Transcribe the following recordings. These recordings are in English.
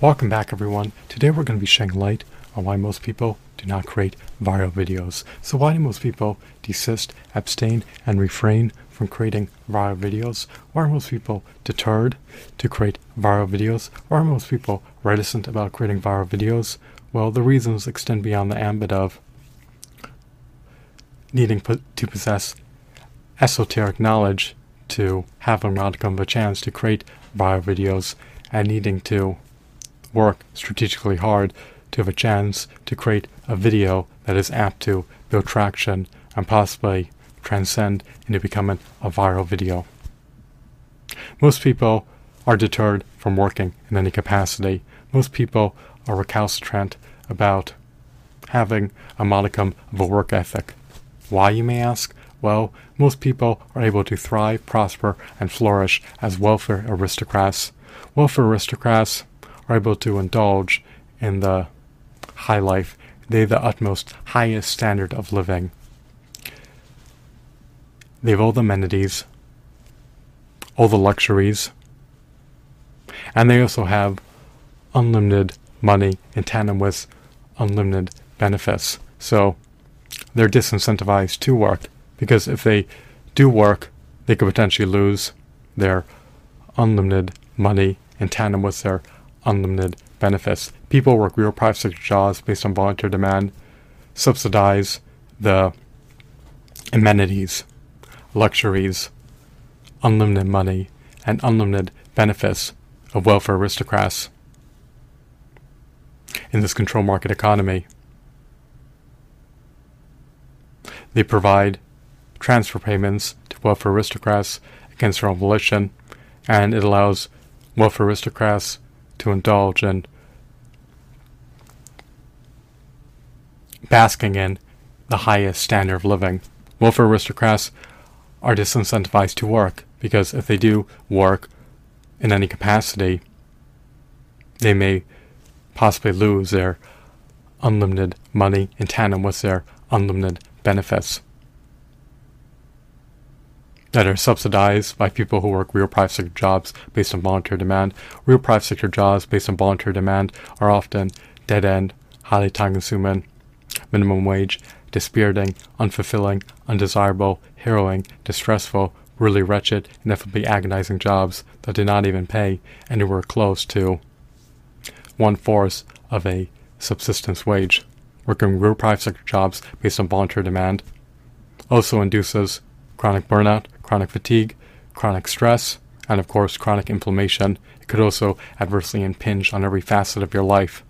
Welcome back, everyone. Today we're going to be shedding light on why most people do not create viral videos. So, why do most people desist, abstain, and refrain from creating viral videos? Why are most people deterred to create viral videos? Why are most people reticent about creating viral videos? Well, the reasons extend beyond the ambit of needing to possess esoteric knowledge to have a modicum of a chance to create viral videos and needing to work strategically hard to have a chance to create a video that is apt to build traction and possibly transcend into becoming a viral video. Most people are deterred from working in any capacity. Most people are recalcitrant about having a modicum of a work ethic. Why, you may ask? Well, most people are able to thrive, prosper, and flourish as welfare aristocrats. Welfare aristocrats are able to indulge in the high life, they the utmost highest standard of living. They have all the amenities, all the luxuries, and they also have unlimited money in tandem with unlimited benefits. So they're disincentivized to work because if they do work, they could potentially lose their unlimited money in tandem with their unlimited benefits. People work real private sector jobs based on volunteer demand, subsidize the amenities, luxuries, unlimited money, and unlimited benefits of welfare aristocrats in this control market economy. They provide transfer payments to welfare aristocrats against their own volition, and it allows welfare aristocrats to indulge in basking in the highest standard of living. Welfare aristocrats are disincentivized to work because if they do work in any capacity, they may possibly lose their unlimited money in tandem with their unlimited benefits that are subsidized by people who work real private sector jobs based on volunteer demand. Real private sector jobs based on volunteer demand are often dead end, highly time consuming, minimum wage, dispiriting, unfulfilling, undesirable, harrowing, distressful, really wretched, ineffably agonizing jobs that do not even pay anywhere close to one fourth of a subsistence wage. Working real private sector jobs based on volunteer demand also induces chronic burnout, chronic fatigue, chronic stress, and of course, chronic inflammation. It could also adversely impinge on every facet of your life,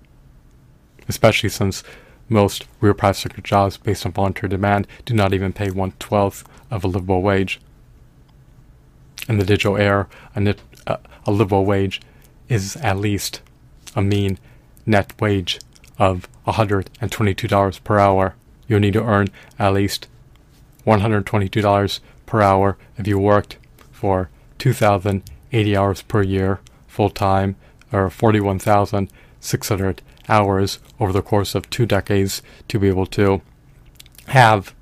especially since most real private sector jobs based on volunteer demand do not even pay one twelfth of a livable wage. In the digital era, a, uh, a livable wage is at least a mean net wage of $122 per hour. You'll need to earn at least $122 per hour if you worked for 2,080 hours per year full time or 41,600 hours over the course of two decades to be able to have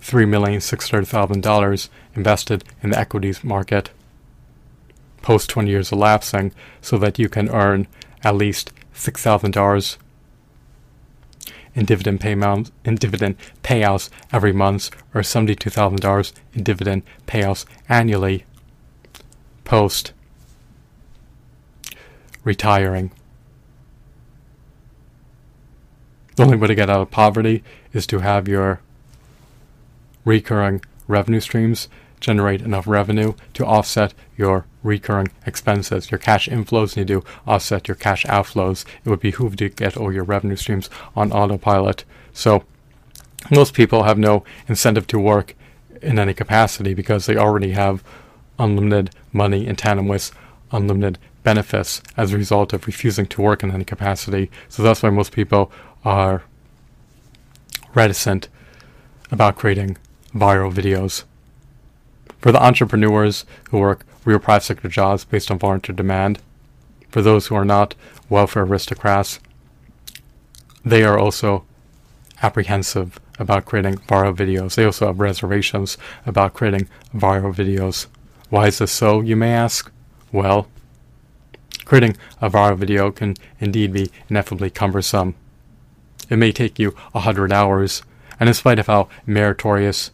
$3,600,000 invested in the equities market post 20 years elapsing so that you can earn at least $6,000 in dividend payments in dividend payouts every month or seventy-two thousand dollars in dividend payouts annually post retiring. The only way to get out of poverty is to have your recurring revenue streams generate enough revenue to offset your recurring expenses. Your cash inflows need to offset your cash outflows. It would behoove to get all your revenue streams on autopilot. So most people have no incentive to work in any capacity because they already have unlimited money in tandem with unlimited benefits as a result of refusing to work in any capacity. So that's why most people are reticent about creating viral videos. For the entrepreneurs who work real private sector jobs based on volunteer demand, for those who are not welfare aristocrats, they are also apprehensive about creating viral videos. They also have reservations about creating viral videos. Why is this so, you may ask? Well, Creating a viral video can indeed be ineffably cumbersome. It may take you a hundred hours, and in spite of how meritorious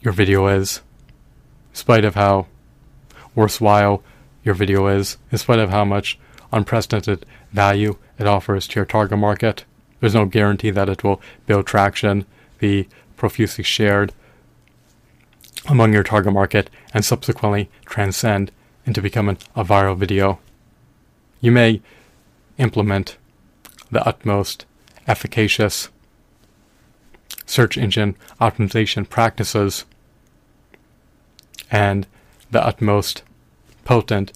your video is, in spite of how worthwhile your video is, in spite of how much unprecedented value it offers to your target market, there's no guarantee that it will build traction, be profusely shared among your target market, and subsequently transcend into becoming a viral video. You may implement the utmost efficacious search engine optimization practices and the utmost potent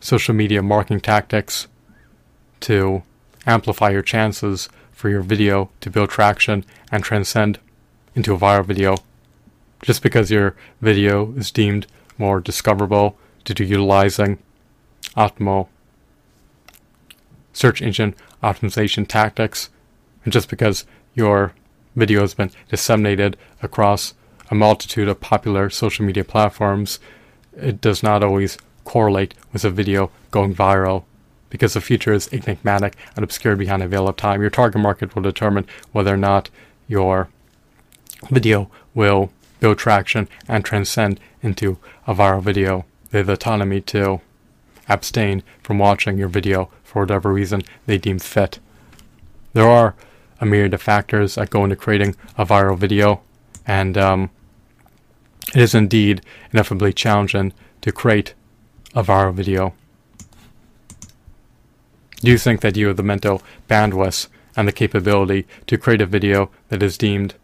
social media marketing tactics to amplify your chances for your video to build traction and transcend into a viral video. Just because your video is deemed more discoverable due to utilizing optimal search engine optimization tactics, and just because your video has been disseminated across a multitude of popular social media platforms, it does not always correlate with a video going viral because the future is enigmatic and obscured behind a veil of time. Your target market will determine whether or not your video will build traction and transcend into a viral video. They have the autonomy to abstain from watching your video for whatever reason they deem fit. There are a myriad of factors that go into creating a viral video, and um, it is indeed ineffably challenging to create a viral video. Do you think that you have the mental bandwidth and the capability to create a video that is deemed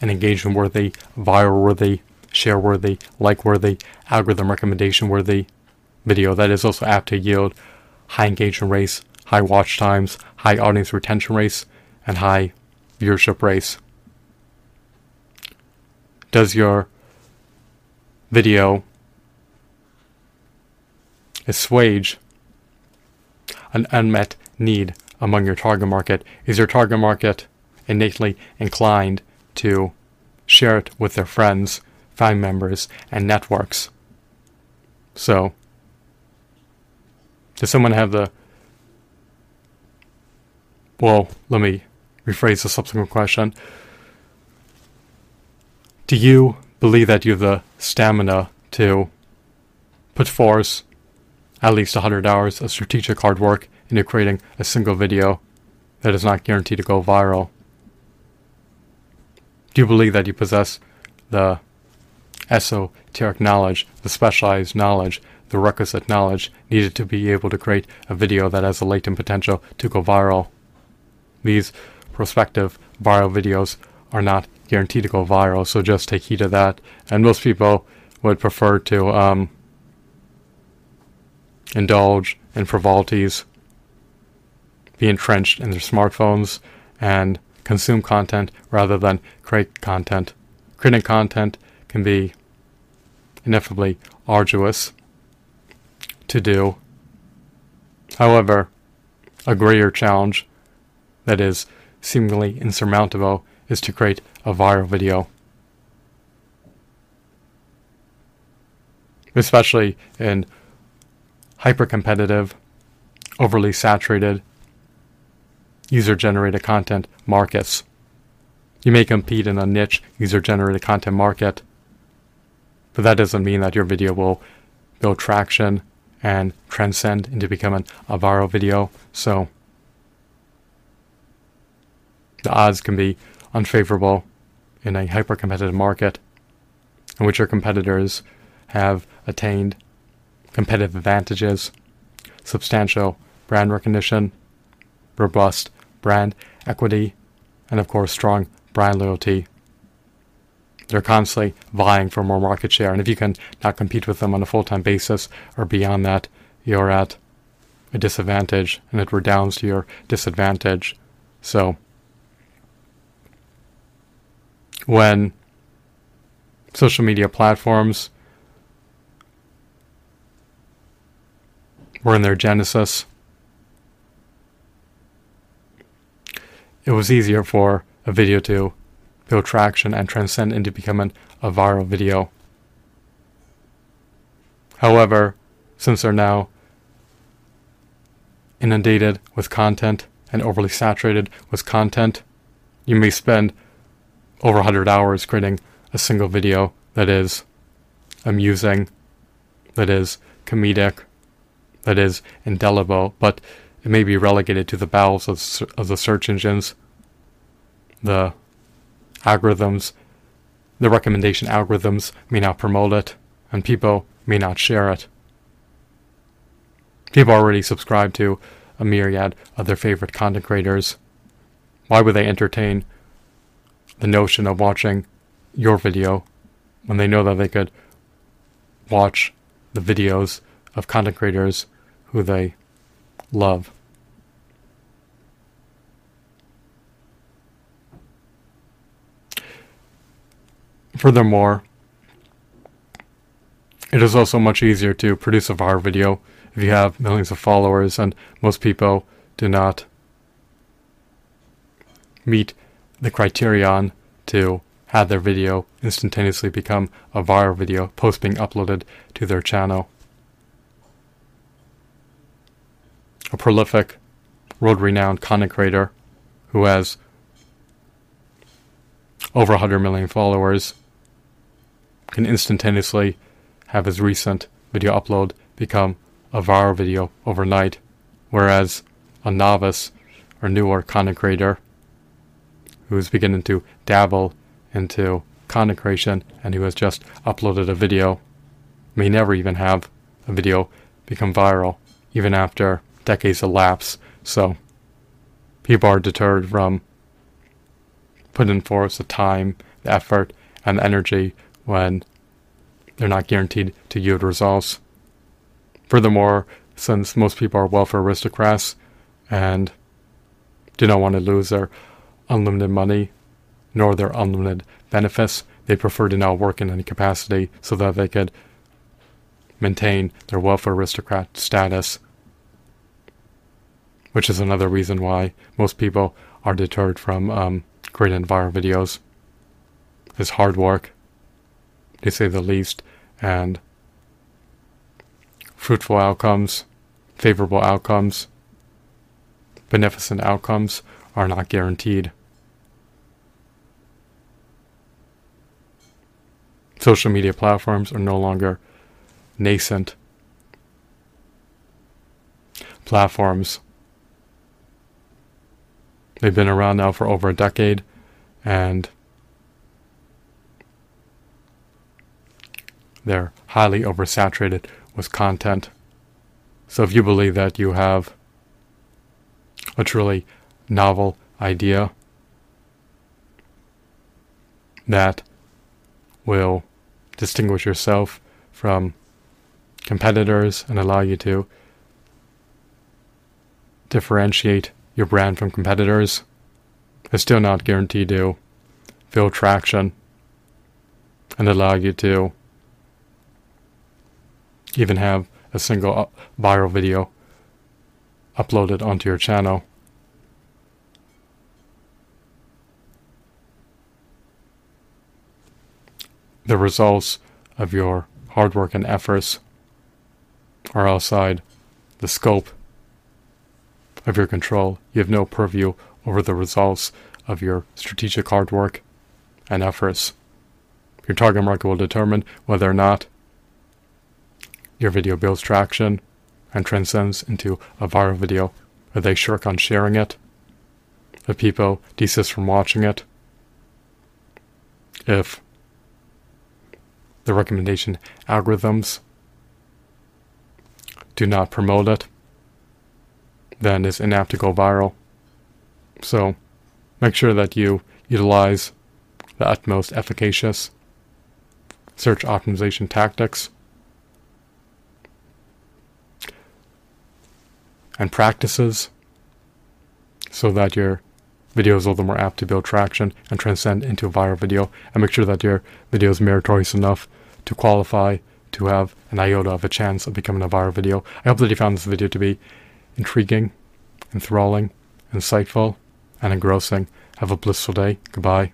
an engagement worthy, viral worthy, share worthy, like worthy, algorithm recommendation worthy video that is also apt to yield high engagement rates, high watch times, high audience retention rates, and high viewership rates? Does your video assuage an unmet need among your target market? Is your target market innately inclined to share it with their friends, family members, and networks? So, does someone have the. Well, let me rephrase the subsequent question. Do you believe that you have the stamina to put forth at least 100 hours of strategic hard work into creating a single video that is not guaranteed to go viral? Do you believe that you possess the esoteric knowledge, the specialized knowledge, the requisite knowledge needed to be able to create a video that has a latent potential to go viral? These prospective viral videos are not guaranteed to go viral, so just take heed of that. And most people would prefer to um, indulge in frivolities, be entrenched in their smartphones, and consume content rather than create content. Creating content can be ineffably arduous to do. However, a greater challenge that is seemingly insurmountable is to create a viral video. Especially in hyper competitive, overly saturated, user generated content markets. You may compete in a niche user generated content market, but that doesn't mean that your video will build traction and transcend into becoming a viral video. So the odds can be unfavorable in a hyper competitive market in which your competitors have attained competitive advantages, substantial brand recognition, robust brand equity, and of course, strong brand loyalty. They're constantly vying for more market share, and if you can not compete with them on a full time basis or beyond that, you're at a disadvantage, and it redounds to your disadvantage. So, when social media platforms were in their genesis. It was easier for a video to build traction and transcend into becoming a viral video. However, since they're now inundated with content and overly saturated with content, you may spend over 100 hours creating a single video that is amusing, that is comedic, that is indelible, but it may be relegated to the bowels of, of the search engines, the algorithms, the recommendation algorithms may not promote it, and people may not share it. People already subscribe to a myriad of their favorite content creators. Why would they entertain the notion of watching your video when they know that they could watch the videos of content creators who they love? Furthermore, it is also much easier to produce a viral video if you have millions of followers, and most people do not meet the criterion to have their video instantaneously become a viral video post being uploaded to their channel. A prolific, world renowned content creator who has over 100 million followers can instantaneously have his recent video upload become a viral video overnight, whereas a novice or newer content creator who is beginning to dabble into content creation and who has just uploaded a video may never even have a video become viral, even after decades elapse. So people are deterred from putting forth the time, the effort, and the energy when they're not guaranteed to yield results. Furthermore, since most people are welfare aristocrats and do not want to lose their unlimited money nor their unlimited benefits, they prefer to not work in any capacity so that they could maintain their welfare aristocrat status. Which is another reason why most people are deterred from um, viral videos. It's hard work, to say the least, and fruitful outcomes, favorable outcomes, beneficent outcomes are not guaranteed. Social media platforms are no longer nascent platforms. They've been around now for over a decade and they're highly oversaturated with content. So if you believe that you have a truly novel idea that will distinguish yourself from competitors and allow you to differentiate your brand from competitors, is still not guaranteed to build traction and allow you to even have a single uh, viral video uploaded onto your channel. The results of your hard work and efforts are outside the scope of your control. You have no purview over the results of your strategic hard work and efforts. Your target market will determine whether or not your video builds traction and transcends into a viral video, or they shirk on sharing it, if people desist from watching it, if the recommendation algorithms. Do not promote it, then it's inapt to go viral. So make sure that you utilize the utmost efficacious search optimization tactics. And practices so that your video is a little more apt to build traction and transcend into a viral video and make sure that your video is meritorious enough to qualify to have an iota of a chance of becoming a viral video. I hope that you found this video to be intriguing, enthralling, insightful, and engrossing. Have a blissful day. Goodbye.